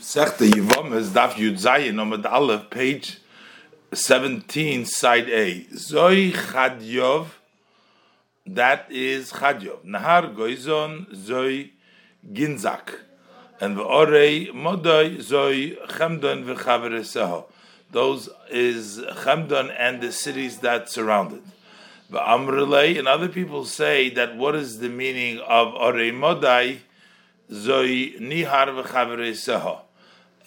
Sechta Yivamas, Daf Yud Zayin, Omid Aleph, page 17, side A. Zoi Chadyov, that is Chadyov. Nahar Goizon, Zoi Ginzak. And V'orei Modoi, Zoi Chemdon V'chavereseho. Those is Chemdon and the cities that surround it. V'amrelei, and other people say that what is the meaning of Orei Modai, Zoi Nihar V'chavereseho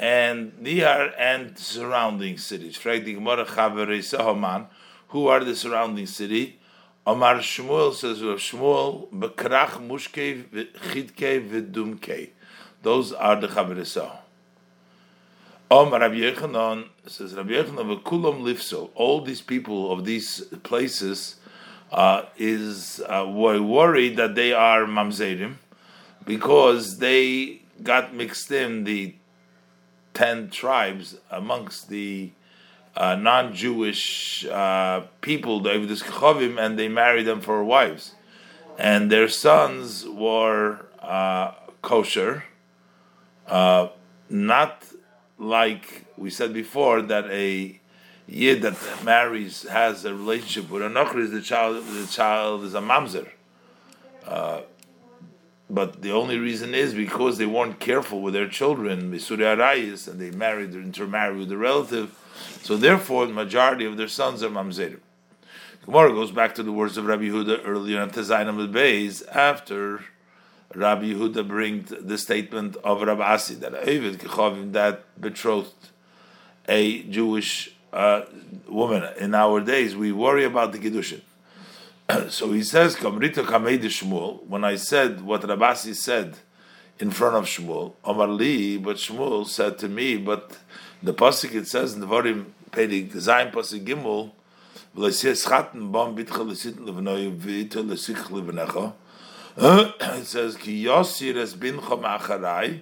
and Nihar and surrounding cities. Who are the surrounding city? Omar Shmuel says of Shmuel, Bekrach Mushke Chidke Vidumke. Those are the Chaverisah. Omar Rabbi Yechanan says Rabbi Yechanan Vekulam Lifso. All these people of these places uh, is uh, were worried that they are mamzerim because they got mixed in the ten tribes amongst the uh, non-Jewish uh, people, and they married them for wives, and their sons were uh, kosher, uh, not like we said before that a yid that marries has a relationship with a nochri, the child the child is a mamzer. But the only reason is because they weren't careful with their children, Misuri Arayis, and they married, or intermarried with a relative. So therefore, the majority of their sons are mamzerim. Gemara goes back to the words of Rabbi Yehuda earlier on Tezainam Beis after Rabbi Yehuda brings the statement of Rabbi Asi that Eivid Kechavim that betrothed a Jewish uh, woman. In our days, we worry about the Kiddushin. so he says, Kamrita Kamei Shmuel, when I said what Rabasi said in front of Shmuel, Omar Li, but Shmuel said to me, but the Pasuk it says in the Varim Pedig, Zayin Pasuk Gimel, it says, Yosir es bincha ma'acharai,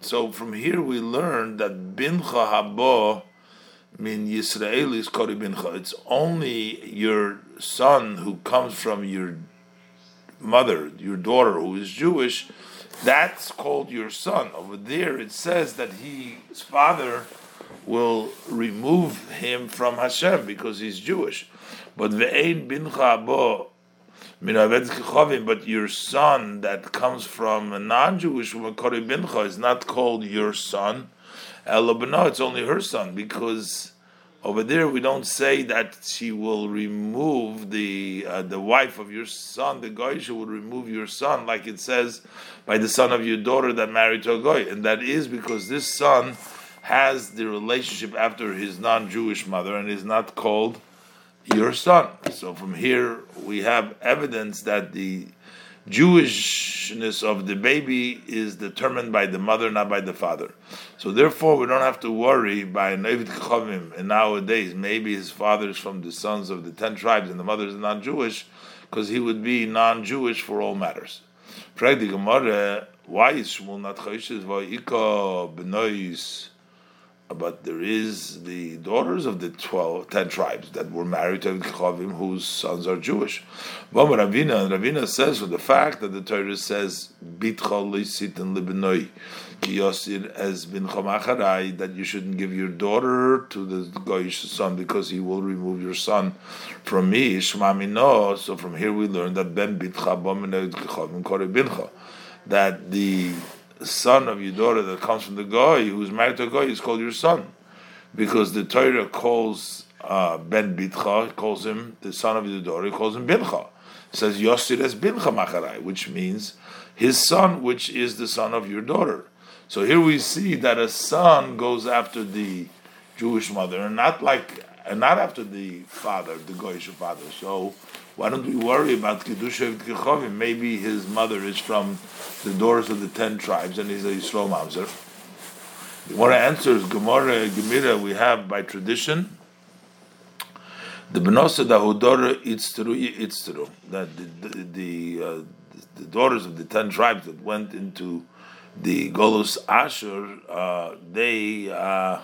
So from here we learn that bincha habo min Yisraelis kori bincha. It's only your son who comes from your mother, your daughter who is Jewish. That's called your son. Over there, it says that he, his father will remove him from Hashem because he's Jewish. But ve'ein bincha bo but your son that comes from a non-Jewish woman, Bincha, is not called your son. It's only her son because over there we don't say that she will remove the uh, the wife of your son, the Goysha will remove your son, like it says by the son of your daughter that married to a Goy, and that is because this son has the relationship after his non-Jewish mother and is not called your son. So from here we have evidence that the Jewishness of the baby is determined by the mother, not by the father. So therefore, we don't have to worry by Nevid Chavim. And nowadays, maybe his father is from the sons of the ten tribes and the mother is non-Jewish, because he would be non-Jewish for all matters. Why is Shmuel not Chayshes? Va'ika benois but there is the daughters of the 12, 10 tribes that were married to Chavim whose sons are Jewish. But Ravina, and Ravina says for the fact that the Torah says that you shouldn't give your daughter to the Goyish son because he will remove your son from me. So from here we learn that Ben Bitcha that the son of your daughter that comes from the guy who's married to a guy is called your son, because the Torah calls uh, Ben Bitcha, calls him the son of your daughter, he calls him Bincha. It says Yosir es Bincha Macharai, which means his son, which is the son of your daughter. So here we see that a son goes after the Jewish mother, and not like and not after the father, the Goyish father. So why don't we worry about Kedusha Kechovim? Maybe his mother is from the daughters of the ten tribes and he's a Yisrael Mamzer. One answers Gemara Gemira we have by tradition. The Benosa Dahudora Itzteru Itzteru. That the the, the, uh, the, daughters of the ten tribes that went into the Golus Asher, uh, they uh,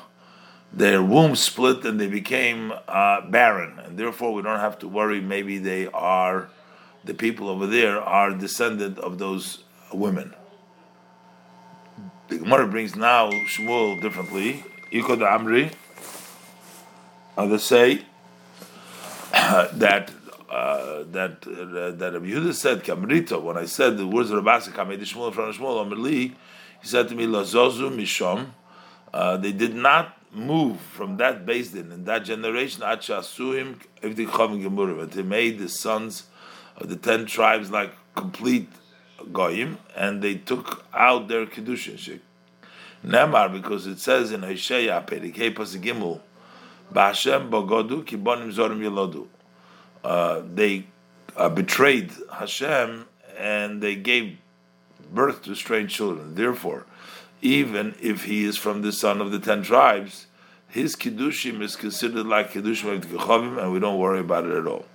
their womb split and they became uh, barren, and therefore we don't have to worry. Maybe they are the people over there are descendant of those women. The Gemara brings now Shmuel differently. Yikod Amri. Others say that uh, that uh, that Rabbi Yehuda said Kamrita. When I said the words of Rabbi Kamei Shmuel of Shmuel Amerli, he said to me Lazozu Mishom. Uh, they did not move from that base in that generation. Achasuim Gemurah. They made the sons of the ten tribes like complete goyim, and they took out their kedushin. Nemar because it says in Hosea Perikei Pasigimul, Ba'Hashem Bogodu Kibonim Zorim Yelodu uh, they uh, betrayed Hashem and they gave birth to strange children. Therefore, even if he is from the son of the ten tribes, his kiddushim is considered like kiddushim of Gechavim, and we don't worry about it at all.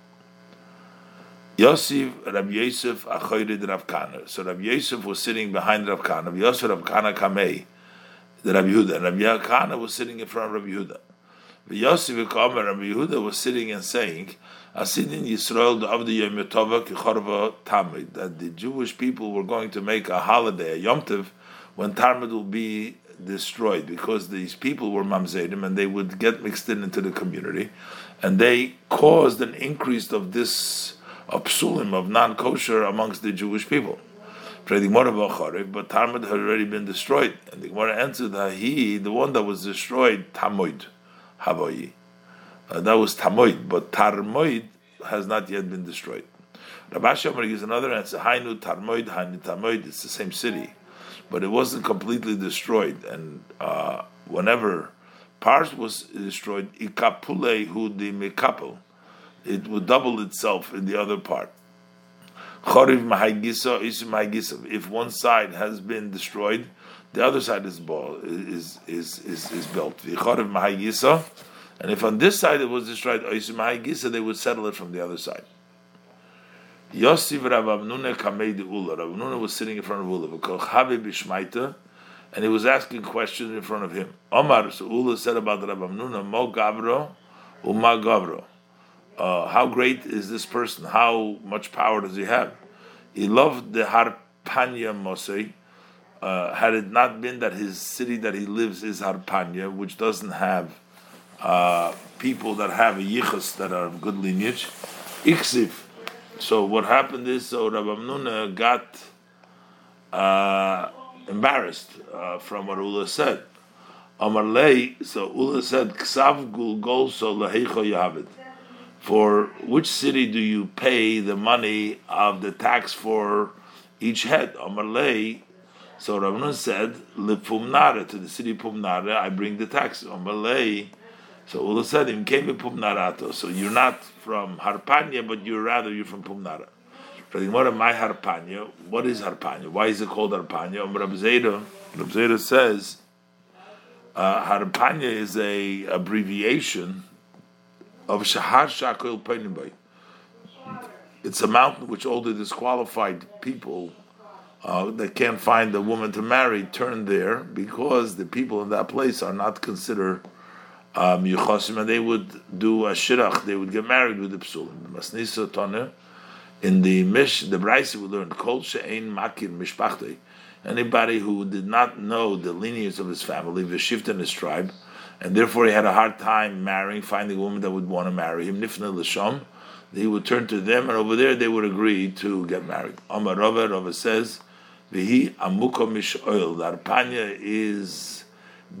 Yosef Rabbi Yosef Achoyred Rav Kana. So Rabbi Yosef was sitting behind Rav Kana. Yosef Rav Kana Kamei, the Rabbi Yehuda, Rabbi Kana was sitting in front of Rabbi Yehuda. Yosef Rabbi Yehuda was sitting and saying, Asidin Yisrael Avdi Kicharva Tamid, that the Jewish people were going to make a holiday, a Yom Tov, when Tarmoid will be destroyed, because these people were Mamzedim and they would get mixed in into the community, and they caused an increase of this of psulim, of non-kosher amongst the Jewish people. But Tarmoid had already been destroyed, and the Gemara answered that he, the one that was destroyed, Tamoid, Havoyi. Uh, that was Tamoid, but Tarmoid has not yet been destroyed. Rabashi Amar gives another answer. Hainu Tarmoid, Hainu Tamoid, it's the same city, but it wasn't completely destroyed. And uh, whenever Pars was destroyed, Ikapule it would double itself in the other part. Choriv Mahagisa Mahagisa. If one side has been destroyed, the other side is is is is, is built. Mahagisa and if on this side it was destroyed, Gisa, they would settle it from the other side. Yosef Rav Avnuna Kamei de Ula. Rav Avnuna was sitting in front of Ula, Bishmaita, and he was asking questions in front of him. Omar, so Ula said about Rav Avnuna, Mo Gavro, Uma Gavro. Uh, how great is this person? How much power does he have? He loved the Harpanya Mosei. Uh, had it not been that his city that he lives is Harpanya, which doesn't have uh, people that have a yichus that are of good lineage. Iksiv. So what happened is, so Rabbi Amnuna got uh, embarrassed uh, from what Ula said. Amarlei, so Ula said, Ksav gul so lehecho yahavit. For which city do you pay the money of the tax for each head? Amarlei, so Rabbi said, Lipumnare, to the city of Pumnare, I bring the tax. Amarlei, so all Ula said, "Im came Pumnarato." So you're not from Harpanya, but you're rather you're from Pumnara. What my Harpanya? What is Harpanya? Why is it called Harpanya? Um, Rab Zeda, Rab Zeda says uh, Harpanya is a abbreviation of Shahar Shakil Peinibay. It's a mountain which all the disqualified people uh, that can't find a woman to marry turn there because the people in that place are not considered um, and they would do a shirach, they would get married with the psulim. The Masnisa Tana, in the Mish, the Braisi would learn, Kol She'ein Makir Mishpachtei, anybody who did not know the lineage of his family, Veshivta in his tribe, and therefore he had a hard time marrying, finding a woman that would want to marry him, Nifna Lasham, he would turn to them, and over there they would agree to get married. Amar Rava, Rava says, Vihi Amuka Mish Oil, the is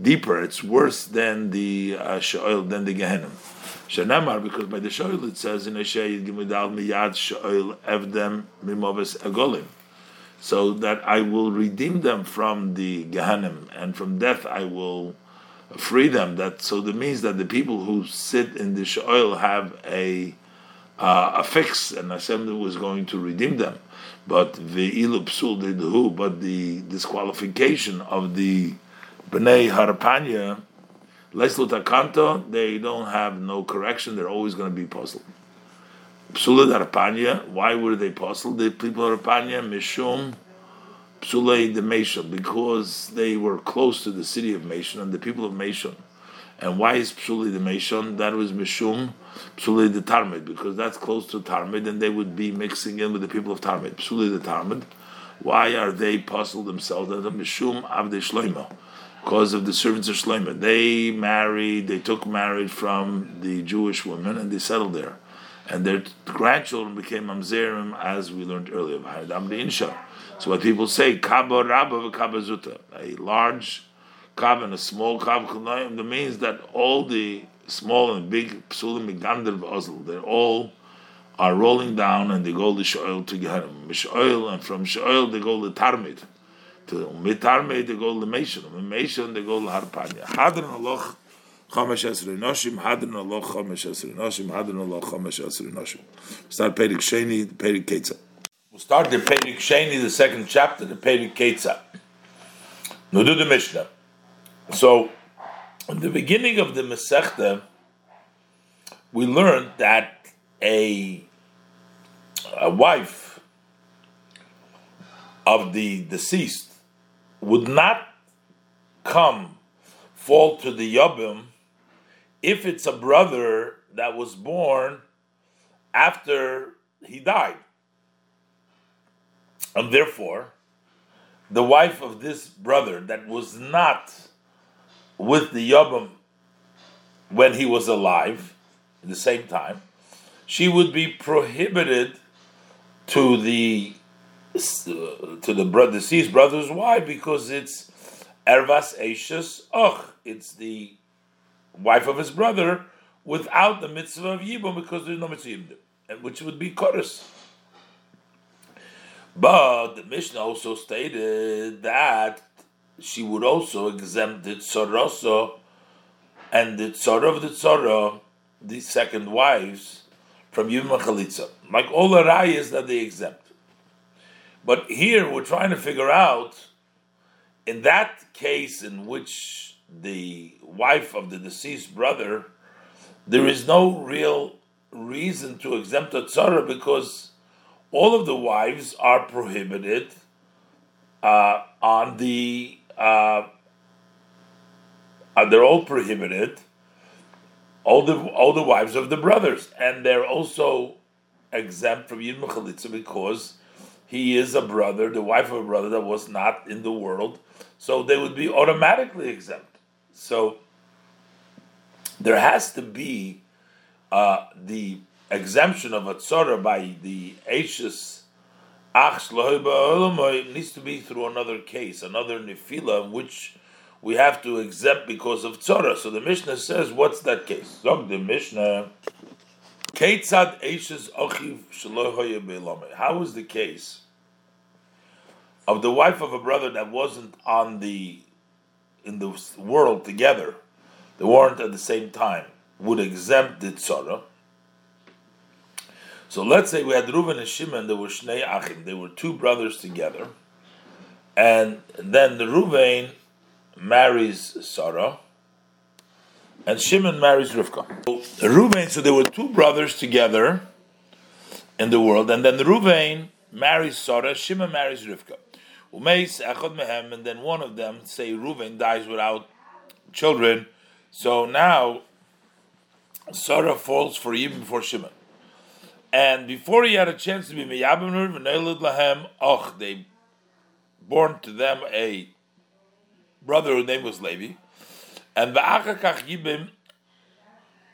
deeper. It's worse than the uh, than the Gehenim. Shenamar, because by the Shoil it says in Ashayid Gimudal Miyad Shoil Evdem Mimoves Agolim. So that I will redeem them from the Gehenim and from death I will free them. That so that means that the people who sit in the Shoil have a uh, a fix, and Hashem was going to redeem them. But the ilu psul who, but the disqualification of the Bnei Harpanya, Leslut Akanto, they don't have no correction, they're always going to be puzzled. Psulat Harpanya, why were they puzzled? The people of Harpanya, Mishum, Psulei de Meshon, because they were close to the city of Meshon and the people of Meshon. And why is Psulei de Meshon? That was Mishum, Psulei de Tarmid, because that's close to Tarmid and they would be mixing in with the people of Tarmid. Psulei de Tarmid Why are they puzzled themselves? The Mishum Avdei Shloimo, because of the servants of Shloimo. They married, they took marriage from the Jewish women and they settled there. And their grandchildren became Mamzerim, as we learned earlier. So what people say, Kaba Rabba Kaba Zuta, a large Kab and a small Kab that means that all the small and big Psulim Megander Ozl, they're all are rolling down and they go to Shoel to Gehenim. Mishoel, and from Shoel they go to Tarmid. To Mitarmid they go to Meshon. From Meshon they go to Harpanya. Hadran Aloch Chomesh Esrei Noshim, Hadran Aloch Chomesh Esrei Noshim, Hadran Aloch Chomesh Esrei Noshim. Start Perik Sheni, Perik Ketza. We'll start the Perik Sheni, the second chapter, the Perik Ketza. Now do the Mishnah. So, in the beginning of the Masechta, we learned that a a wife of the deceased would not come fall to the Yabim if it's a brother that was born after he died. And therefore, the wife of this brother that was not with the Yabim when he was alive, at the same time, she would be prohibited to the Uh, to the deceased brother's wife because it's ervas eishes och. It's the wife of his brother without the mitzvah of yibum because there's no mitzvah yibum, which would be chorus. But the Mishnah also stated that she would also exempt the tzoroso and the tzor of the tzoro, the second wives, from Yom Chalitza, like all the rayas that they exempt. But here we're trying to figure out, in that case in which the wife of the deceased brother, there is no real reason to exempt a tzara because all of the wives are prohibited uh, on the. Uh, uh, they're all prohibited all the all the wives of the brothers, and they're also exempt from Yid Chalitza because he is a brother, the wife of a brother that was not in the world, so they would be automatically exempt. So there has to be uh, the exemption of a tzora by the Ashes needs to be through another case, another nefila, which we have to exempt because of tzara. So the Mishnah says, what's that case? Zog the Mishnah. How is the case of the wife of a brother that wasn't on the in the world together, they weren't at the same time, would exempt the tzara? So let's say we had Reuven and Shimon, they were Shnei Achim, they were two brothers together, and then the Reuven marries Sarah, and Shimon marries Rivka. So, Ruvain, so there were two brothers together in the world, and then Ruvain marries Sarah, Shimon marries Rivka. Umeis Echad Mehem, and then one of them, say Ruvain, dies without children. So now Sarah falls for even before Shimon. And before he had a chance to be Meyabim Lahem, Och, they born to them a brother whose name was Levi, and va'achakach yibim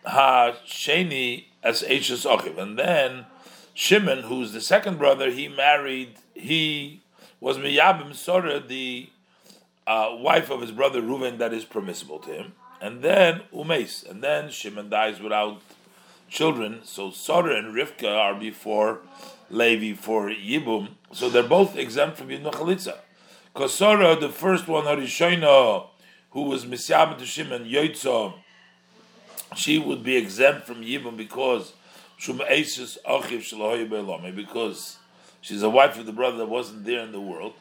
ha sheni as Eishes Ochiv, and then Shimon, who's the second brother, he married. He was miyabim Sora, the uh, wife of his brother Reuven, that is permissible to him, and then Umes, and then Shimon dies without children. So Sora and Rivka are before Levi for Yibum, so they're both exempt from Yidno Chalitza. Kosora, the first one, Harishoina, who was Misyam to Shimon, Yoitzo, she would be exempt from Yibum because Shum Aces Achiv because she's a wife of the brother that wasn't there in the world.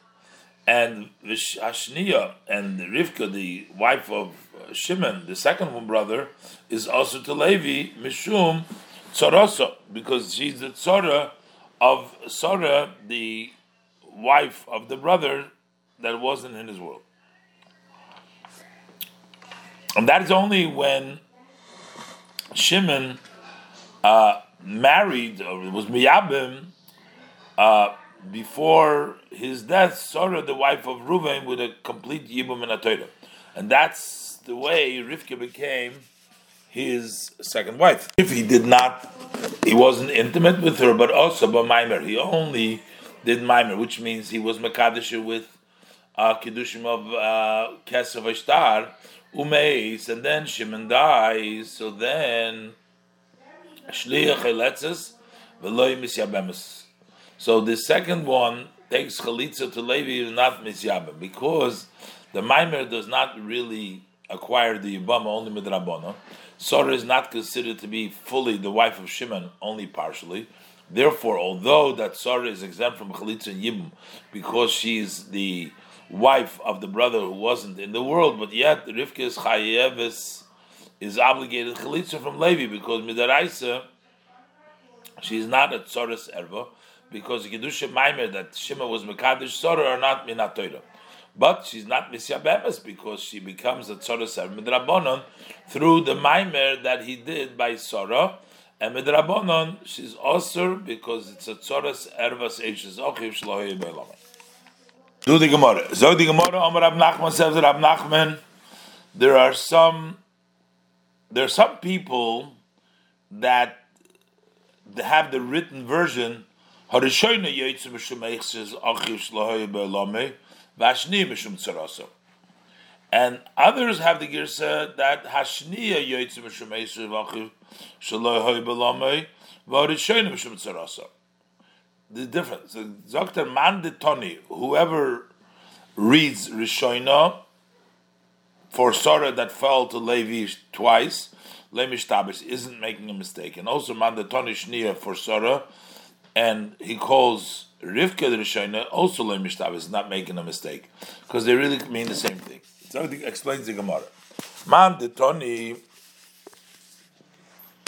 And Ashniya and Rivka, the wife of uh, Shimon, the second brother, is also to Levi, Mishum Tzorosa, because she's the Tzora of Sora, the wife of the brother that wasn't in his world. And that is only when Shimon uh, married, or was Miyabim, uh, before his death, Sarah, the wife of Reuven, with a complete Yibum and a And that's the way Rivka became his second wife. If he did not, he wasn't intimate with her, but also by Maimer. He only did Maimer, which means he was Makadisha with uh, Kiddushim of uh, Kesav Ashtar, Umeis, and then Shimon dies, so then Shliach Eletzes. So the second one takes Chalitza to Levi, not Misyabem, because the Maimer does not really acquire the Yibama only Midrabona. Sarah is not considered to be fully the wife of Shimon, only partially. Therefore, although that Sarah is exempt from Chalitza and Yibum because she is the wife of the brother who wasn't in the world, but yet Rivka is is obligated Chalitza from Levi because Midaraisa she is not a Tzoris Erva because the Kedusha Maimer that Shimon was Mekadosh Sarah are not Minatoira. But she's not Misyabemes because she becomes a Tzoros Midrabonon through the Maimer that he did by Sora. And Midrabonon, she's also because it's a Tzoros Ervas Eishes Ochiv Shlohi Be'elamah. Do the Gemara. So the Gemara, Amar Rab Nachman says that Rab Nachman, there are some, there are some people that have the written version, Harishoyna Yitzim Shemeich says Achiv Shlohi Be'elamah, Vashni mishum. And others have the girsa that hashniya yoytze mishum eisur vachiv shaloi hoi belamei mishum. The difference. Dr. Manditoni, whoever reads Rishoina for Sarah that fell to Levi twice, Lemish Tabis isn't making a mistake. And also Manditoni Shnia for Sarah, and he calls Rivka the Rishona also learn Mishtav is not making a mistake because they really mean the same thing. So it explains the Gemara. Man the Tony